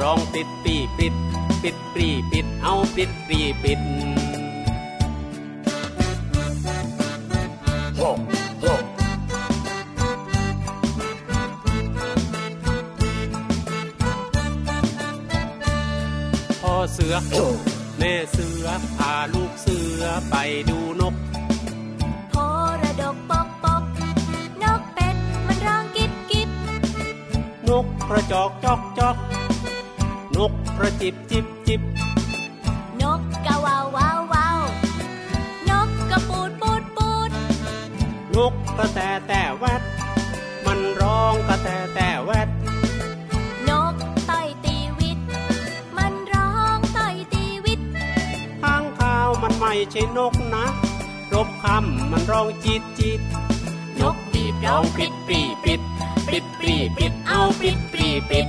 ร้องติดปีปิด ปิดปรีปิดเอาปิดปรีปิดพ่อเสือ แม่เสือพาลูกเสือไปดูนกโพระดกปกปกนกเป็ดมันร้องกิบกิบนกกระจอกจอกจอก นกกระจิบจิบจิบ นกกะวาววาววาวนกกระปูดปูดปูด นกกระแตแต่แวด มันร้องกระแตแต่แวด นกต่อยตีวิต มันร้องต่อยตีวิตข้างข้าวมันไม่ใช่นกนะ รบคำมันร้องจีดจีดนกบีบร้องปิดปรีปิด ปิดปรีปิดเอาปิดปรีปิด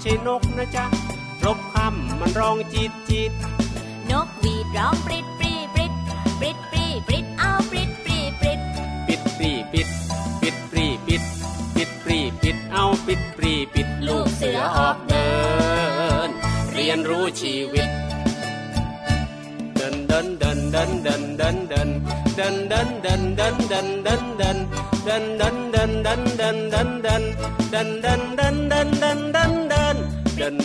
ใช่นกนะจ๊ะรบคำมันร้องจิตจิต นกหวีดร้องปริด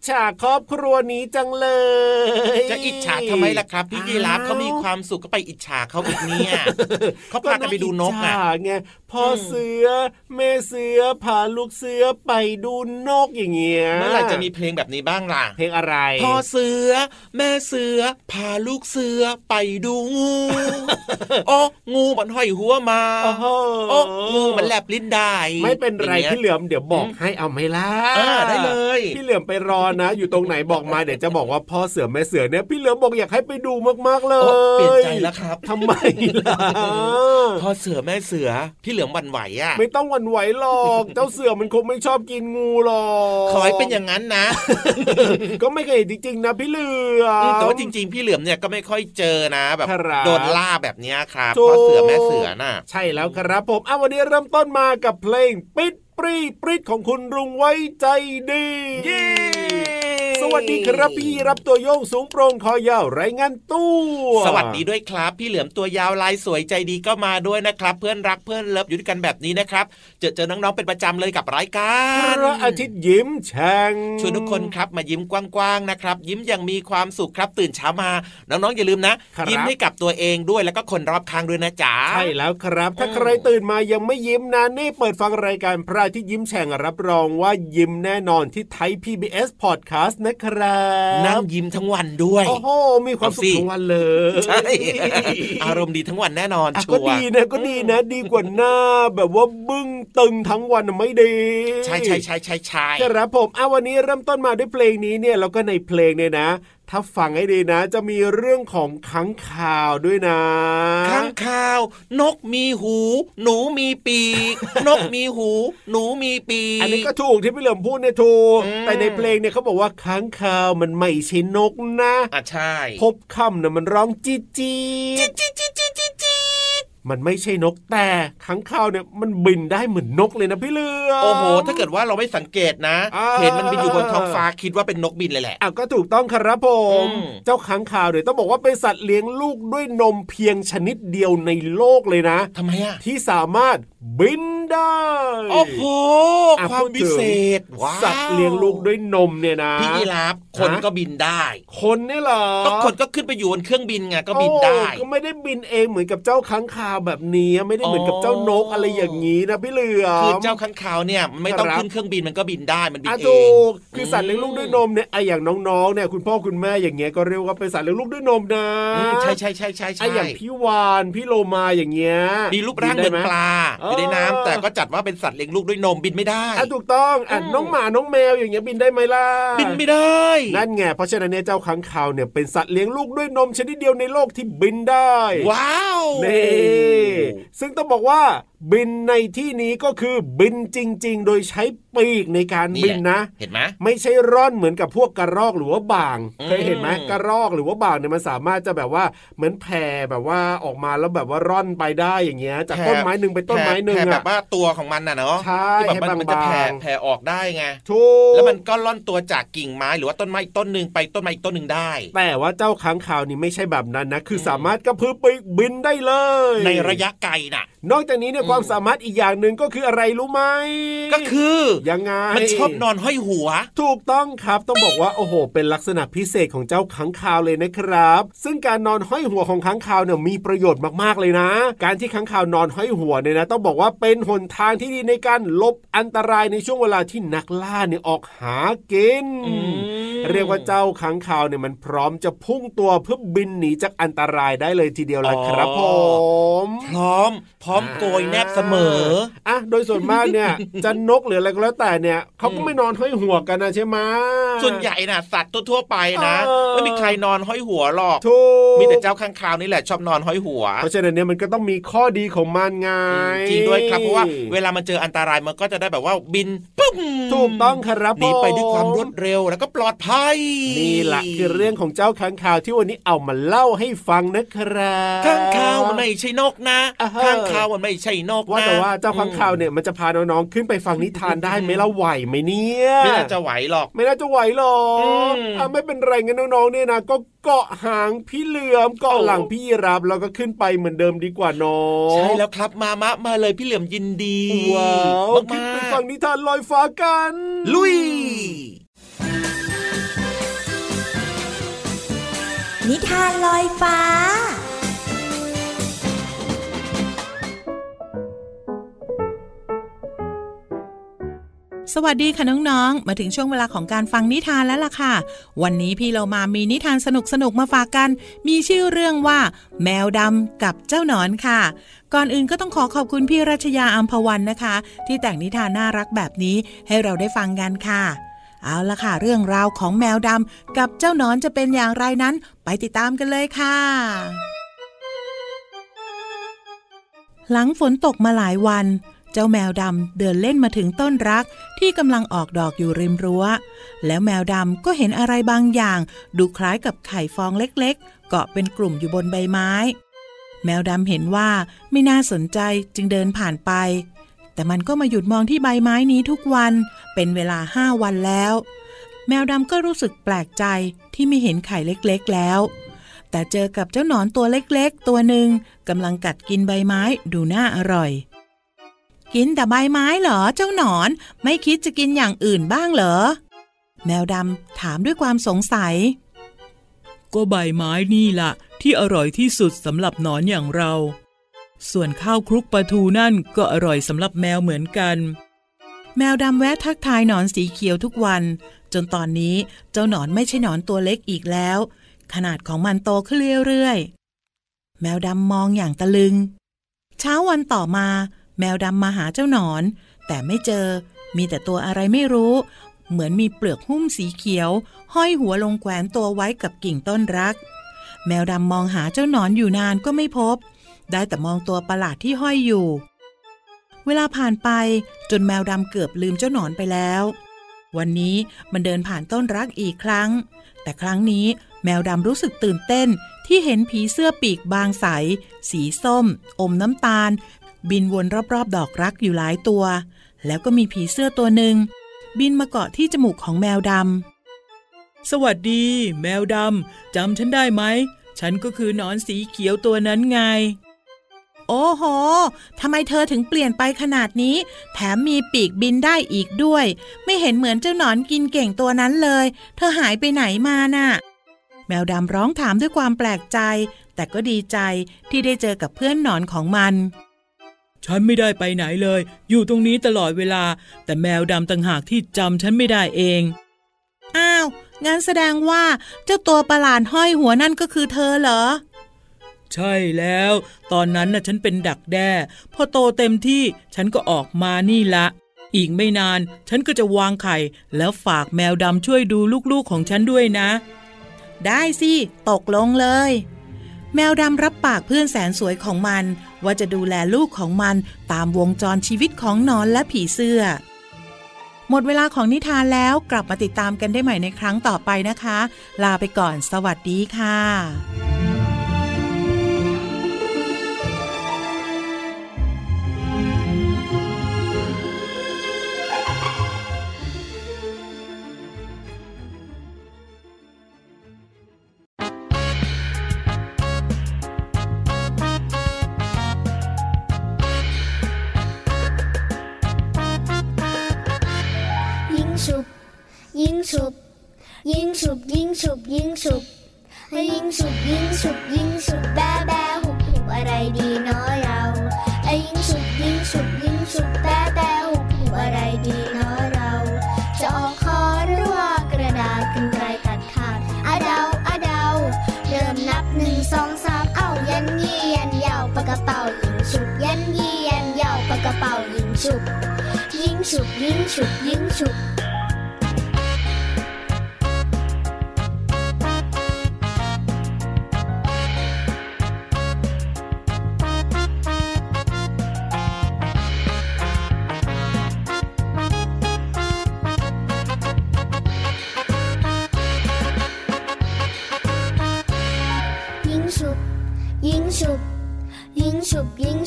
จฉาครอบครัวนี้จังเลย จะอิจฉาทำไมล่ะครับ พี่ยีรับเขามีความสุขก็ไปอิจฉาเขาอีกเนี่ยเขาพากันไปดูนกอะอะไงพ่ออเสือแม่เสือพาลูกเสือไปดูนกอย่างเงี้ยเมื่อไหร่จะมีเพลงแบบนี้บ้างล่ะเพลงอะไรพ่อเสือ แม่เสือ พาลูกเสือไปดูงูโอ้งูมันห้อยหัวมาโอ้โหโอ้งูมันแลบลิ้นได้ไม่เป็นไรอย่างงี้ยพี่เหลือมเดี๋ยวบอกให้เอาไหมล่ะเออได้เลย พี่เหลือมไปรอนะ อยู่ตรงไหนบอกมาเดี๋ยวจะบอกว่าพ่อเสือแม่เสือเนี่ยพี่เหลือมบอกอยากให้ไปดูมากๆเลโอ้ยเปลี่ยนใจแล้วครับทำไมล่ะพ่อเสือแม่เสือพี่เหลือมหวันไหวอะไม่ต้องหวันไหวหรอกเจ้าเสือมันคงไม่ชอบกินงูหรอกขอให้เป็นอย่างนั้นนะ ก็ไม่เคยเห็นจริงๆนะพี่เหลือมอืมแต่ว่าจริง ๆ พี่เหลือมเนี่ยก็ไม่ค่อยเจอนะแบบครับโดนล่าแบบเนี้ยครับถูกพ่อเสือแม่เสือน่ะ ใช่แล้วครับผมอะวันนี้เริ่มต้นมากับเพลงปิดปรีปริดของคุณรุงไว้ใจดีเย้ส วัสดีครับพี่รับตัวโยงสูงโปร่งคอยาวไรายงานตู้สวัสดีด้วยครับ พี่เหลือมตัวยาวลายสวยใจดีก็มาด้วยนะครับ เพื่อนรักเพื่อนเลิฟอยู่ด้วยกันแบบนี้นะครับเจอเจอน้องๆเป็นประจำเลยกับรายกาพรระอาทิตย์ยิ้มแฉ่งชวนทุกคนครับมายิ้มกว้างๆนะครับ ยิ้มอย่างมีความสุขครับตื่นเช้ามาน้องๆอย่าลืมนะครับยิ้มให้กับตัวเองด้วยแล้วก็คนรอบข้างด้วยนะจ๊ะใช่แล้วครับ ถ้าอืมใครตื่นมายังไม่ยิ้มนะนี่เปิดฟังรายการพระอาทิตย์ยิ้มแฉ่งรับรองว่ายิ้มแน่นอนที่ไทย PBS Podcast นะครับนั่งยิ้มทั้งวันด้วยโอ้โหมีความสุขเอาสิทั้งวันเลยใช่อารมณ์ดีทั้งวันแน่นอนอะชัก็วร์ดีนะก็ดีนะ ดีกว่าหน้า แบบว่าบึ้งตึงทั้งวันน่ะไม่ดี ใช่ใช่ใช่ใช่ใช่ครับผมอะวันนี้เริ่มต้นมาด้วยเพลงนี้เนี่ยแล้วก็ในเพลงเนี่ยนะ ถ้าฟังให้ดีนะ จะมีเรื่องของค้างคาวด้วยนะข้างข่าว นกมีหู หนูมีปีก นกมีหู หนูมีปีก อันนี้ก็ถูกที่พี่เหลิมพูดเนี่ยถูกอืมแต่ในเพลงเนี่ยเขาบอกว่าค้างคาวมันไม่ใช่นกนะอะใช่ พบคำนะมันร้องจีดจีดจิ๊ดจิ๊ดจิ๊ดจิ๊ดจิ๊ด มันไม่ใช่นกแต่ค้างคาวเนี่ยมันบินได้เหมือนนกเลยนะพี่เหลือมโอ้โห ถ้าเกิดว่าเราไม่สังเกตนะอ่าเห็นมันบินอยู่บนท้องฟ้าคิดว่าเป็นนกบินเลยแหละอะก็ถูกต้องครับผมอืมเจ้าค้างคาวเนี่ยต้องบอกว่าเป็นสัตว์เลี้ยงลูกด้วยนมเพียงชนิดเดียวในโลกเลยนะทำไมอะที่สามารถ บินได้โอ้โหอะความพูดถึงพิเศษว้าวสัตว์เลี้ยงลูกด้วยนมเนี่ยนะพี่ยีราฟคนฮะก็บินได้ คนเนี่ยเหรอก็คนก็ขึ้นไปอยู่บนเครื่องบินไงก็บินได้โอ้ก็ไม่ได้บินเองเหมือนกับเจ้าค้างคาวแบบนี้ไม่ได้เหมือนกับเจ้านกอะไรอย่างนี้นะพี่เหลือมคือเจ้าข้างคาวเนี่ยไม่ต้องครับขึ้นเครื่องบินมันก็บินได้มันบินอะเอถูงกคือสัตว์เลี้ยงลูกด้วยนมเนี่ยไอะอย่างน้องๆเนี่ยคุณพ่อคุณแม่อย่างเงี้ยก็เรียกว่าเป็นสัตว์เลี้ยงลูกด้วยนมนะอืมใช่ใช่ใช่ใช่ไอะใช่อย่างพี่วานพี่โลมาอย่างเงี้ยมีรูปร่างเหมือนได้ไปลาอยู่ในน้ำเออแต่ก็จัดว่าเป็นสัตว์เลี้ยงลูกด้วยนมบินไม่ได้อะถูกต้องอะอืมน้องหมาน้องแมวอย่างเงี้ยบินได้ไหมล่ะบินไม่ได้ นั่นไงเพราะฉะนั้นเนี่ยเจ้าค้างคาวเนี่ยเป็นสัตว์เลี้ยงลูกด้วยนมชนิดเดียวในโลกที่บินได้ ว้าวนี่ซึ่งต้องบอกว่าบินในที่นี้ก็คือบินจริง ๆ โดยใช้ปีกในการนี่บิแหนละนะ เห็นไหมไม่ใช่ร่อนเหมือนกับพวกกระรอกหรือว่าบางอืมเคยเห็นไหมกระรอกหรือว่าบางเนี่ยมันสามารถจะแบบว่าเหมือนแผ่แบบว่าออกมาแล้วแบบว่าร่อนไปได้อย่างเงี้ยจากต้นไม้หนึ่งไปต้นไม้หนึ่งแผ่แบอะบว่าตัวของมันน่ะเนาะใช่ที่แบบมันให้มันจะแผ่บางๆแผ่ออกได้ไงถูกแล้วมันก็ล่อนตัวจากกิ่งไม้หรือว่าต้นไม้อีกต้นหนึ่งไปต้นไม้อีกต้นหนึ่งได้ แต่ว่าเจ้าค้างคาวนี่ไม่ใช่แบบนั้นนะคือสามารถกระพือปีกบินได้เลย ในระยะไกลน่ะ นอกจากนี้เนี่ยอืมความสามารถอีกอย่างหนึ่งก็คืออะไรรู้ไหมก็คือยังไงมันชอบนอนห้อยหัว ถูกต้องครับต้องบอกว่าโอ้โห เป็นลักษณะพิเศษของเจ้าค้างคาวเลยนะครับ ซึ่งการนอนห้อยหัวของค้างคาวเนี่ยมีประโยชน์มากๆเลยนะ การที่ค้างคาวนอนห้อยหัวเนี่ยนะต้องบอกว่าเป็นหนทางที่ดีในการหลบอันตรายในช่วงเวลาที่นักล่าเนี่ยออกหากินอืมเรียกว่าเจ้าค้างคาวเนี่ยมันพร้อมจะพุ่งตัวเพื่อบินหนีจากอันตรายได้เลยทีเดียวละครับผมพร้อม พร้อมโกยแนบเสมออะโดยส่วนมากเนี่ยจะนกหรืออะไรก็แล้วแต่เนี่ยเขาก็ไม่นอนห้อยหัวกันนะใช่ไหมส่วนใหญ่น่ะสัตว์ทั่วๆไปนะเออไม่มีใครนอนห้อยหัวหรอกถูกมีแต่เจ้าข้างคาวนี่แหละชอบนอนห้อยหัว เพราะฉะนั้นเนี่ยมันก็ต้องมีข้อดีของมันไงจริงด้วยครับเพราะว่าเวลามันเจออันตรายมันก็จะได้แบบว่าบินปุ๊บถูกต้องครับหนีไปด้วยความผรวดเร็วแล้วก็ปลอดภัยนี่แหละคือเรื่องของเจ้าค้างคาวที่วันนี้เอามาเล่าให้ฟังนะครับข้างคาวมันไม่ใช่นกนะอ่าฮะข้างคาวมันไม่ใช่นกนะว่าแต่ว่าเจ้าค้างคาวเนี่ยมันจะพาน้องๆขึ้นไปฟังนิทานได้ไหมเล่าไหวไหมเนี่ยไม่น่าจะไหวหรอก ไม่น่าจะไหวหรอกอืมอะไม่เป็นไรงั้นน้องๆเนี่ยนะก็เกาะหางพี่เหลือมเกาะหลังพี่รับแล้วก็ขึ้นไปเหมือนเดิมดีกว่าน้องใช่แล้วครับมามะมาเลยพี่เหลี่ยมยินดีว้าวมากขึ้นไปๆฟังนิทานลอยฟ้ากัน ลุย นิทานลอยฟ้า สวัสดีค่ะน้องๆ มาถึงช่วงเวลาของการฟังนิทานแล้วล่ะค่ะ วันนี้พี่เรามามีนิทานสนุกๆมาฝากกัน มีชื่อเรื่องว่า แมวดำกับเจ้าหนอนค่ะ ก่อนอื่นก็ต้องขอขอบคุณพี่รัชยาอัมพวันนะคะ ที่แต่งนิทานน่ารักแบบนี้ให้เราได้ฟังกันค่ะ เอาละค่ะ เรื่องราวของแมวดำกับเจ้าหนอนจะเป็นอย่างไรนั้น ไปติดตามกันเลยค่ะ หลังฝนตกมาหลายวัน เจ้าแมวดำเดินเล่นมาถึงต้นรักที่กำลังออกดอกอยู่ริมรั้ว แล้วแมวดำก็เห็นอะไรบางอย่าง ดูคล้ายกับไข่ฟองเล็กๆ เกาะเป็นกลุ่มอยู่บนใบไม้ แมวดำเห็นว่าไม่น่าสนใจจึงเดินผ่านไป แต่มันก็มาหยุดมองที่ใบไม้นี้ทุกวัน เป็นเวลาห้าวันแล้ว แมวดำก็รู้สึกแปลกใจที่ไม่เห็นไข่เล็กๆแล้ว แต่เจอกับเจ้าหนอนตัวเล็กๆ ตัวหนึ่งกำลังกัดกินใบไม้ดูน่าอร่อย กินแต่ใบไม้เหรอเจ้าหนอน ไม่คิดจะกินอย่างอื่นบ้างเหรอ แมวดำถามด้วยความสงสัย ก็ใบไม้นี่ล่ะ ที่อร่อยที่สุดสำหรับหนอนอย่างเรา ส่วนข้าวคลุกปลาทูนั่นก็อร่อยสำหรับแมวเหมือนกัน แมวดำแวะทักทายหนอนสีเขียวทุกวัน จนตอนนี้เจ้าหนอนไม่ใช่หนอนตัวเล็กอีกแล้ว ขนาดของมันโตขึ้นเรื่อยๆแมวดำมองอย่างตะลึง เช้าวันต่อมา แมวดำมาหาเจ้าหนอน แต่ไม่เจอ มีแต่ตัวอะไรไม่รู้ เหมือนมีเปลือกหุ้มสีเขียว ห้อยหัวลงแขวนตัวไว้กับกิ่งต้นรัก แมวดำมองหาเจ้าหนอนอยู่นานก็ไม่พบ ได้แต่มองตัวประหลาดที่ห้อยอยู่ เวลาผ่านไปจนแมวดำเกือบลืมเจ้าหนอนไปแล้ว วันนี้มันเดินผ่านต้นรักอีกครั้ง แต่ครั้งนี้แมวดำรู้สึกตื่นเต้นที่เห็นผีเสื้อปีกบางใส สีส้ม อมน้ำตาล บินวนรอบๆ ดอกรักอยู่หลายตัว แล้วก็มีผีเสื้อตัวหนึ่ง บินมาเกาะที่จมูกของแมวดำสวัสดี แมวดำจำฉันได้ไหม ฉันก็คือหนอนสีเขียวตัวนั้นไง โอ้โหทำไมเธอถึงเปลี่ยนไปขนาดนี้ แถมมีปีกบินได้อีกด้วย ไม่เห็นเหมือนเจ้าหนอนกินเก่งตัวนั้นเลย เธอหายไปไหนมาน่ะแมวดำร้องถามด้วยความแปลกใจ แต่ก็ดีใจที่ได้เจอกับเพื่อนหนอนของมัน ฉันไม่ได้ไปไหนเลย อยู่ตรงนี้ตลอดเวลา แต่แมวดำต่างหากที่จำฉันไม่ได้เอง อ้าว งั้นแสดงว่าเจ้าตัวประหลาดห้อยหัวนั่นก็คือเธอเหรอ ใช่แล้ว ตอนนั้นน่ะฉันเป็นดักแด้ พอโตเต็มที่ฉันก็ออกมานี่ละ อีกไม่นาน ฉันก็จะวางไข่ แล้วฝากแมวดำช่วยดูลูกๆของฉันด้วยนะ ได้สิ ตกลงเลย แมวดำรับปากเพื่อนแสนสวยของมัน ว่าจะดูแลลูกของมันตามวงจรชีวิตของนอนและผีเสื้อ หมดเวลาของนิทานแล้วกลับมาติดตามกันได้ใหม่ในครั้งต่อไปนะคะ ลาไปก่อนสวัสดีค่ะ ยิงฉุบยิงฉุบให้ยิงฉุบยิงฉุบยิงฉุบแบแบหุบหุบอะไรดีน้อยเราไอ้ยิงฉุบยิงฉุบยิงฉุบแบแบหุบหุบอะไรดีน้อยเราจะออกคอหรือว่ากระดาษกันไกลตัดขาดอะเดาอะเดาเริ่มนับหนึ่งสองสามเอ้ายันยี่ยันยาวปากกระเป๋ายิงฉุบยันยี่ยันยาวปากกระเป๋ายิงฉุบยิงฉุบยิงฉุบยิงฉุบ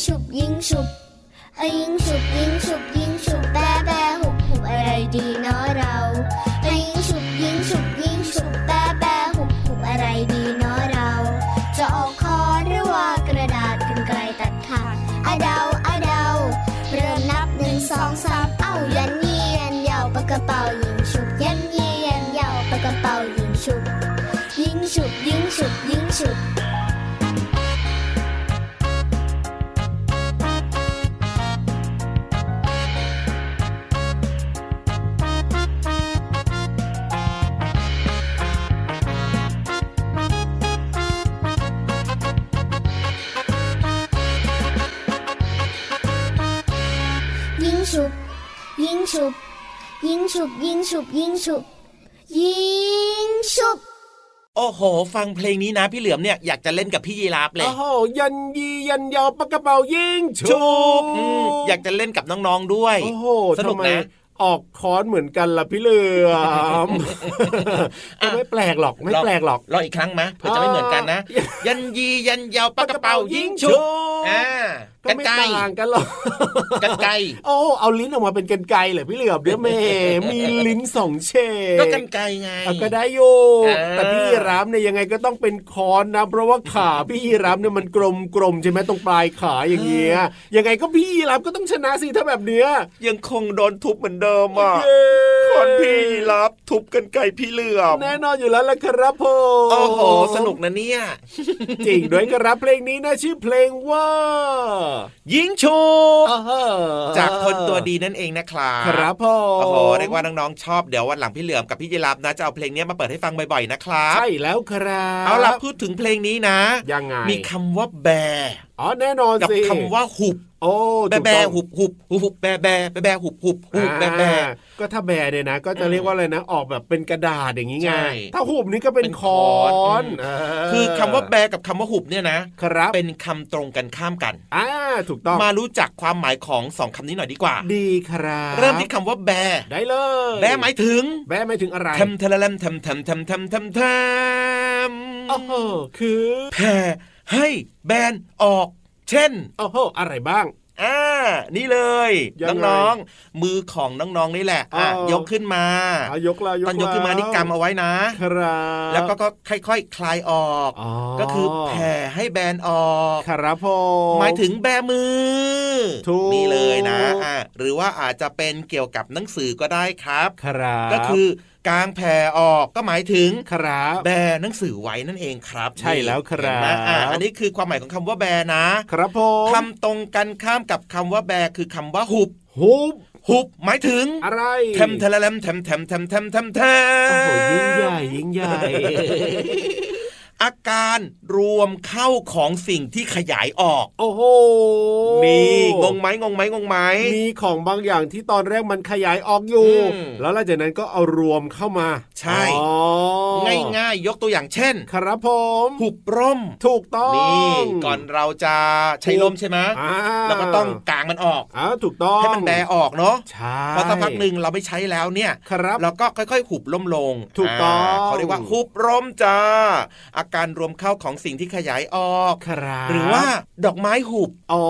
ฉุบยิงฉุบเอ้ยิงฉุบยิง ฉุบ ยิงฉุบ ยิงฉุบ ยิงฉุบ ยิงฉุบ ยิงฉุบโอ้โห ฟังเพลงนี้นะพี่เหลือมเนี่ยอยากจะเล่นกับพี่ยีราฟเลยโอ้โหยันยียันยาวปากกระเป๋ายิงชุชุบบอืมอยากจะเล่นกับน้องๆด้วยโอ้โหสนุกทำไมนะออกคอนเหมือนกันล่ะพี่เหลือมอะไม่แปลกหรอกไม่แปลกหรอกลองอีกครั้งไหมเผื่อจะไม่เหมือนกันนะ ยันยียันยาวปากกระเป๋ายิงชุบอ่า ก็กันไม่ไกลต่างกันหรอกกันไกลโอ้เอาลิ้นออกมาเป็นกันไกรเหรอพี่เหลือมเดี๋ยวแม่มีลิ้นสองเฉดก็กันไกลไงเอาก็ได้อยู่เออแต่พี่ยีรามเนี่ยยังไงก็ต้องเป็นคอนนะ เพราะว่าขาพี่ยีรามเนี่ยมันกลมกลมๆใช่ไหมตรงปลายขาอย่างเงี้ยยังไงก็พี่ยีรามก็ต้องชนะสิถ้าแบบเนี้ยยังคงโดนทุบเหมือนเดิมอะเย้ คนพี่รับทุบกันไกลพี่เหลือมแน่นอนอยู่แล้วล่ะครับผมโอ้โหสนุกนะเนี่ย จริงด้วยครับเพลงนี้นะชื่อเพลงว่า ยิงชุบอ่าฮะจากคนตัวดีนั่นเองนะครับครับผมโอ้โหเรียกว่าน้องๆชอบเดี๋ยววันหลังพี่เหลือมกับพี่ยีรับนะจะเอาเพลงนี้มาเปิดให้ฟังบ่อยๆนะครับใช่แล้วครับเอาล่ะพูดถึงเพลงนี้นะยังไงมีคำว่าแบร์อ๋อแน่นอนกับสิคำว่าหุบ โอ้แบถูกแบต้องหุบหุบหุบหุบแบแบแบแบหุบหุบหุบแบแบอ่าก็ถ้าแบเนี่ยนะ ก็จะเรียกว่าอะไรนะ ออกแบบเป็นกระดาษอย่างนี้ไงใช่ถ้าหุบนี่ก็เป็นเป็นคคออนนอืมาคือคำว่าแบกับคำว่าหุบเนี่ยนะครับเป็นคำตรงกันข้ามกันอ่าถูกต้องมารู้จักความหมายของสองคำนี้หน่อยดีกว่า ดีครับเริ่มที่คำว่าแบได้เลย แบหมายถึง แบหมายถึงอะไรทำทะละลำทำทำทำทำทำทำโอ้โหคือแผ่ให้แบนออก เช่นโอ้โหอะไรบ้างอ่านี่เลยยังไงน้องๆมือของน้องๆนี่แหละอะอ๋อยกขึ้นมาเอายกแล้วยกตอนยกขึ้นมานี่กำเอาไว้นะครับแล้วก็ก็ค่อยๆคลายออกอ๋อก็คือแผ่ให้แบนออกครับผมหมายถึงแบมือถูกนี่เลยนะอะหรือว่าอาจจะเป็นเกี่ยวกับหนังสือก็ได้ครับครับก็คือ กางแผ่ออกก็หมายถึงครับแบหนังสือไว้นั่นเองครับ ใช่แล้วครับเห็นไหมอะอันนี้คือความหมายของคำว่าแบนะ ครับผมคำตรงกันข้ามกับคำว่าแบคือคำว่าหุบหุบหุบหมายถึงอะไรแทมทะละลำแทมแทมแทมแทมแทมแทมโอ้โหยิ่งใหญ่ยิ่งใหญ่ อาการรวมเข้าของสิ่งที่ขยายออก โอ้โหนี่งงไหมงงไหมงงไหมมีของบางอย่างที่ตอนแรกมันขยายออกอยู่อืมแล้วหลังจากนั้นก็เอารวมเข้ามาใช่อ๋อง่ายๆยกตัวอย่างเช่น ครับผมหุบร่มถูกต้องนี่ก่อนเราจะใช้ร่มใช่ไหมอ่าเราก็ต้องกางมันออกอ่าถูกต้องให้มันแบออกเนาะใช่พอสักพักหนึ่งเราไม่ใช้แล้วเนี่ยครับเราก็ค่อยๆ หุบล่มลง ถูกต้องาเขาเรียกว่าหุบร่มจ้าอาการรวมเข้าของสิ่งที่ขยายออกครับหรือว่าดอกไม้หุบอ๋อ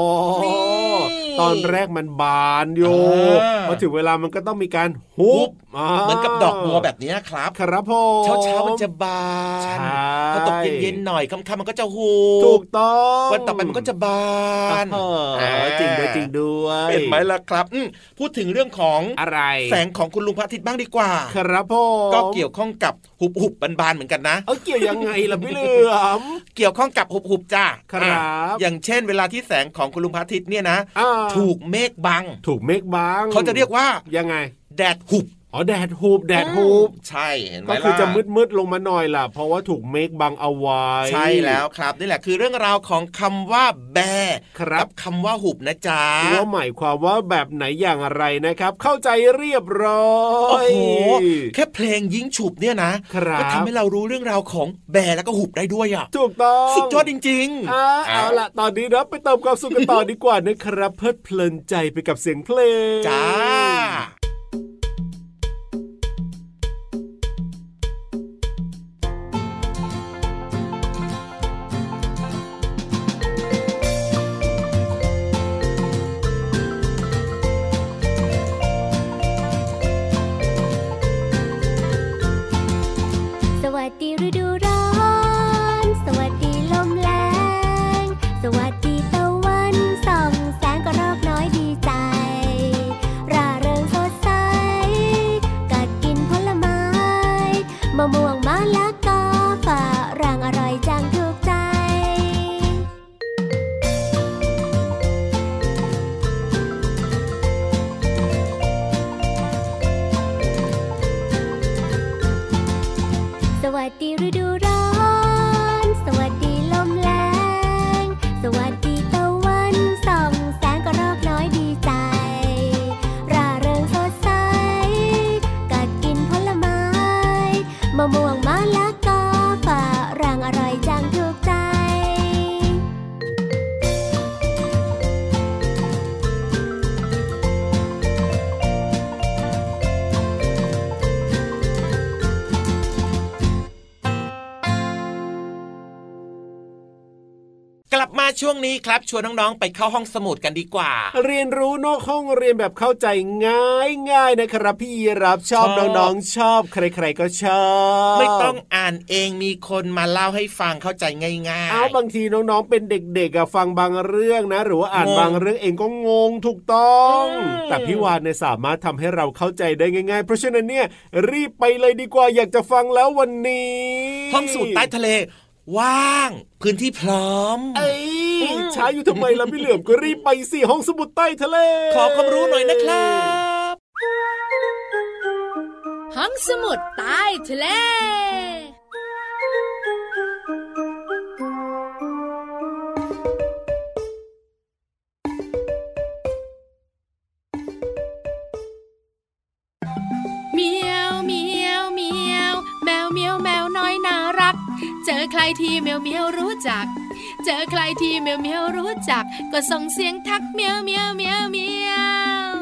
นี่ตอนแรกมันบานอยู่อ่าพอถึงเวลามันก็ต้องมีการหุหุบบเหมือนกับดอกบัวแบบนี้ครับครับผมเช้าเช้าๆมันจะบาใช่นพอตกเย็นๆหน่อยค่ำๆมันก็จะหุบถูกต้องวันต่อไปมันก็จะบานอ๋อจริงด้วยจริงด้วยเห็นไหมล่ะครับอืมพูดถึงเรื่องของอะไร แสงของคุณลุงพระอาทิตย์บ้างดีกว่า ครับผมก็เกี่ยวข้องกับหุบหุบบานๆเหมือนกันนะเออเกี่ยวยังไงล่ะพี่เหลือมเกี่ยวข้องกับหุบหุบจ้าครับอะอย่างเช่น เวลาที่แสงของคุณลุงพระอาทิตย์เนี่ยนะอ่าถูกเมฆบัง ถูกเมฆบัง เขาจะเรียกว่ายังไง แดดหุบ อ๋อแดดหูบแดดหูบใช่เห็นไหมก็ล่ะคือจะมืดมืดๆลงมาหน่อยล่ะ เพราะว่าถูกเมฆบังเอาไว้ใช่แล้วครับนี่แหละคือเรื่องราวของคำว่าแบครับกัคำว่าหุบนะจ๊ะว่าหมายความว่าแบบไหนอย่างไรนะครับ เข้าใจเรียบร้อยโอ้โหแค่เพลงยิงฉุบเนี่ยนะครับก็ทำให้เรารู้เรื่องราวของแบแล้วก็หุบได้ด้วยอะถูกต้องสุดยอดจริงอ่าเอาล่ะตอนนี้นะไปเติมความสุขกันต่อดีกว่านะครับเพลิดเพลินใจไปกับเสียงเพลงจ้า ช่วงนี้ครับชวนน้องๆไปเข้าห้องสมุดกันดีกว่า เรียนรู้นอกห้องเรียนแบบเข้าใจง่ายง่ายนะครับพี่รับชอบชอบน้องๆชอบ ใคร ๆ ก็ชอบ ไม่ต้องอ่านเองมีคนมาเล่าให้ฟังเข้าใจง่ายๆเอาบางทีน้องๆเป็นเด็กๆอะฟังบางเรื่องนะ หรือว่าอ่านงงบางเรื่องเองก็งงถูกต้องอืมแต่พี่วานเนี่ยสามารถทำให้เราเข้าใจได้ง่าย ๆ เพราะฉะนั้นเนี่ยรีบไปเลยดีกว่าอยากจะฟังแล้ววันนี้ ห้องสมุดใต้ทะเล ว่างพื้นที่พร้อม เอ้ยช้าอยู่ทำไมล่ะพี่เหลือมก็รีบไปสิห้องสมุดใต้ทะเล ขอความรู้หน่อยนะครับ ห้องสมุดใต้ทะเล ที่เมียวเมียวรู้จัก เจอใครที่เมียวเมียวรู้จัก ก็ส่งเสียงทักเมียวเมียวเมียวเมียว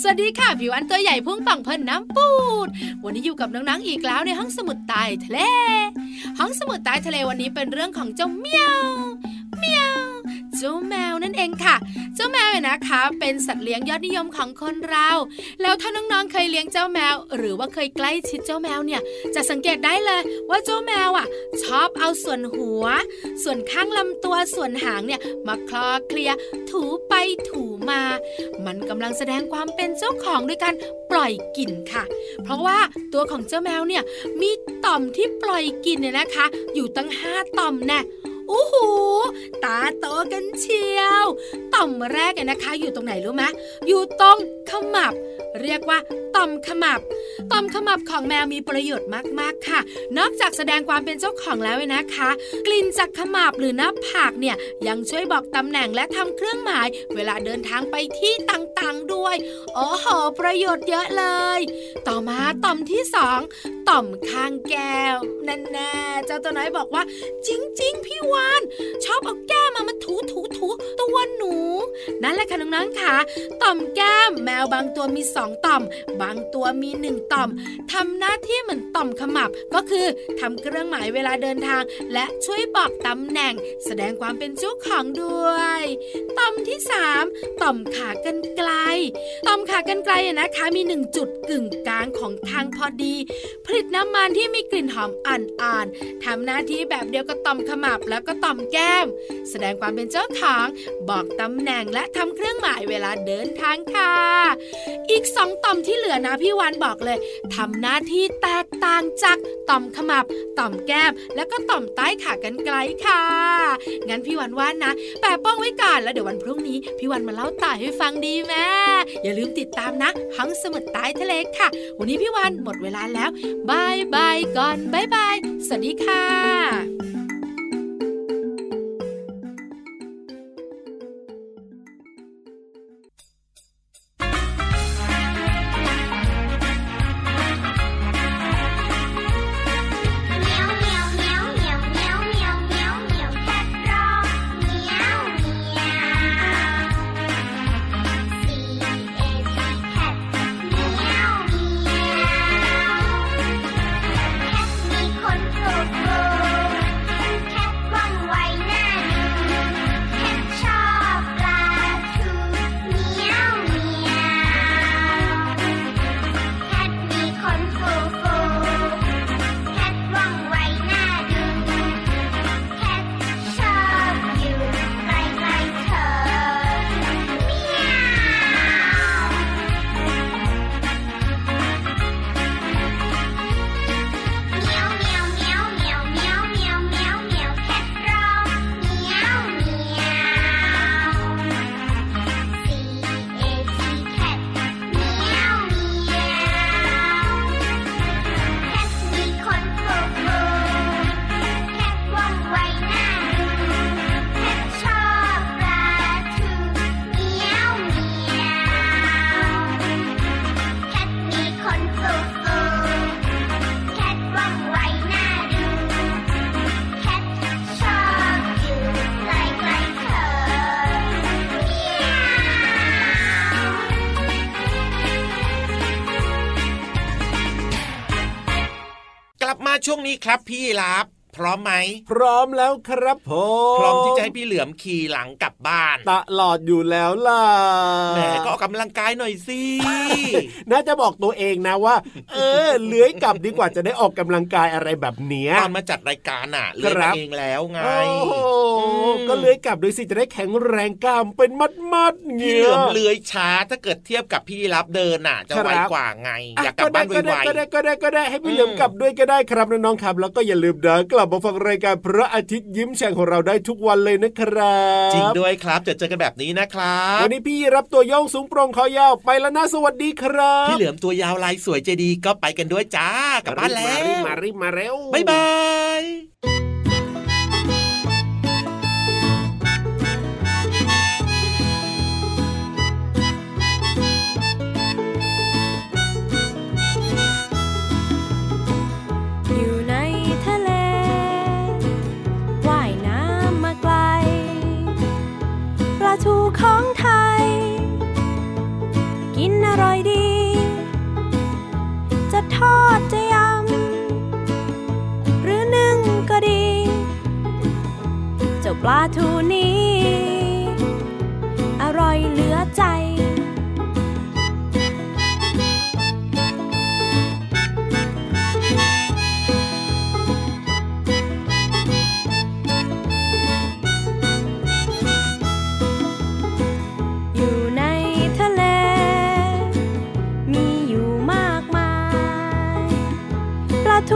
สวัสดีค่ะผิวอันตัวใหญ่พุ่งป่องเพิ่นน้ำปูด วันนี้อยู่กับน้องๆอีกแล้วในห้องสมุดใต้ทะเล ห้องสมุดใต้ทะเลวันนี้เป็นเรื่องของเจ้าเมียวเมียว เจ้าแมวนั่นเองค่ะ เจ้าแมวเนี่ยนะคะ เป็นสัตว์เลี้ยงยอดนิยมของคนเรา แล้วถ้าน้องๆเคยเลี้ยงเจ้าแมว หรือว่าเคยใกล้ชิดเจ้าแมวเนี่ย จะสังเกตได้เลย ว่าเจ้าแมวอะ ชอบเอาส่วนหัว ส่วนข้างลำตัวส่วนหางเนี่ยมาคลอเคลียถูไปถูมา มันกำลังแสดงความเป็นเจ้าของด้วยการปล่อยกลิ่นค่ะ เพราะว่าตัวของเจ้าแมวเนี่ยมีต่อมที่ปล่อยกลิ่นเนี่ยนะคะ อยู่ตั้งห้าต่อมแน่ โอ้โหตาโตกันเชียว ต่อมแรกเนี่ยนะคะ อยู่ตรงไหนรู้ไหมอยู่ตรงขมับ เรียกว่าต่อมขมับ ต่อมขมับของแมวมีประโยชน์มากๆค่ะ นอกจากแสดงความเป็นเจ้าของแล้วเนี่ยนะคะ กลิ่นจากขมับหรือหน้าผากเนี่ยยังช่วยบอกตำแหน่งและทำเครื่องหมาย เวลาเดินทางไปที่ต่างๆด้วยอ้โหประโยชน์เยอะเลย ต่อมาต่อมที่สองต่อมข้างแก้วแน่ๆเจ้าตัวน้อยบอกว่า จริง ๆ พี่วานชอบเอาแก้มมามาถูถูถูตัวหนู นั่นแหละค่ะน้องๆค่ะ ต่อมแก้มแมวบางตัวมีสองต่อม บางตัวมีหนึ่งต่อมทำหน้าที่เหมือนต่อมขมับก็คือทำเครื่องหมายเวลาเดินทาง และช่วยบอกตำแหน่ง แสดงความเป็นเจ้าของด้วยต่อมที่สามต่อมขากรรไกลต่อมขากรรไกลนะคะมีหนึ่งจุดกึ่งกลางของทางพอดี ผลิตน้ำมันที่มีกลิ่นหอมอ่อนๆทำหน้าที่แบบเดียวกับต่อมขมับแล้วก็ต่อมแก้ม แสดงความเป็นเจ้าของ บอกตำแหน่งและทำเครื่องหมายเวลาเดินทางค่ะ อีกสองต่อมที่เหลือนะพี่วานบอกเลยทำหน้าที่แตกต่างจากต่อมขมับ ต่อมแก้ม แล้วก็ต่อมใต้ขากรรไกลค่ะ งั้นพี่วันว่านะแปะป้องไว้ก่อนแล้วเดี๋ยววันพรุ่งนี้ พี่วันมาเล่าต่อให้ฟังดีแม่อย่าลืมติดตามนะห้องสมุดใต้ทะเลค่ะ วันนี้พี่วันหมดเวลาแล้วบายบายก่อนบายบายสวัสดีค่ะ วงนี้ครับพี่ลับ พร้อมไหม พร้อมแล้วครับผมพร้อมที่จะให้พี่เหลือมขี่หลังกลับบ้านตลอดอยู่แล้วล่ะแหมก็ออกกำลังกายหน่อยสิน่าจะบอกตัวเองนะว่า เออเลื้อยกลับดีกว่าจะได้ออกกำลังกายอะไรแบบเนี้ยตอนมาจัดรายการอะเลือกครับเองแล้วไงโอ้โหมก็เลื้อยกลับโดยสิจะได้แข็งแรงกล้ามเป็นมัดมัดๆพี่เงี้เหยลือมเลื้อยช้าถ้าเกิดเทียบกับพี่รับเดินน่ะ จะครับไวกว่าไงอะอยากกลับบ้านก็ไวได้ๆก็ได้ก็ได้ก็ได้ให้พี่เหลือมอืมกลับด้วยก็ได้ครับน้องๆครับ แล้วก็อย่าลืมเดินกลับมาฟังรายการพระอาทิตย์ยิ้มแฉ่งของเราได้ทุกวันเลยนะครับ จริงด้วยครับจะเจอกันแบบนี้นะครับวันนี้พี่รับตัวโย่องสูงโปร่งคอยาวไปแล้วนะสวัสดีครับพี่เหลือมตัวยาวลายสวยใจดีก็ไปกันด้วยจ้ากลับบ้านแล้วรีบมารีบมาเร็วบ๊ายบายอยู่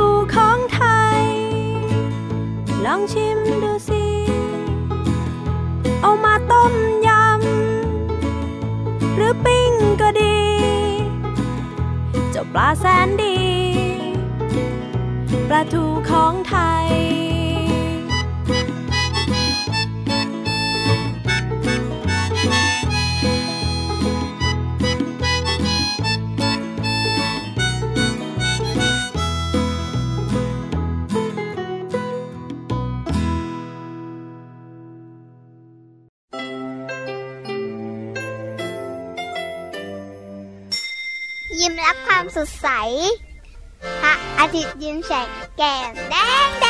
รูของไทย ลองชิมดูสิ เอามาต้มยำ หรือปิ้งก็ดี เจ้าปลาแสนดี ปลาทูของไทย ความสดใสพระอาทิตย์ยิ้มแฉกแก้มแดงแด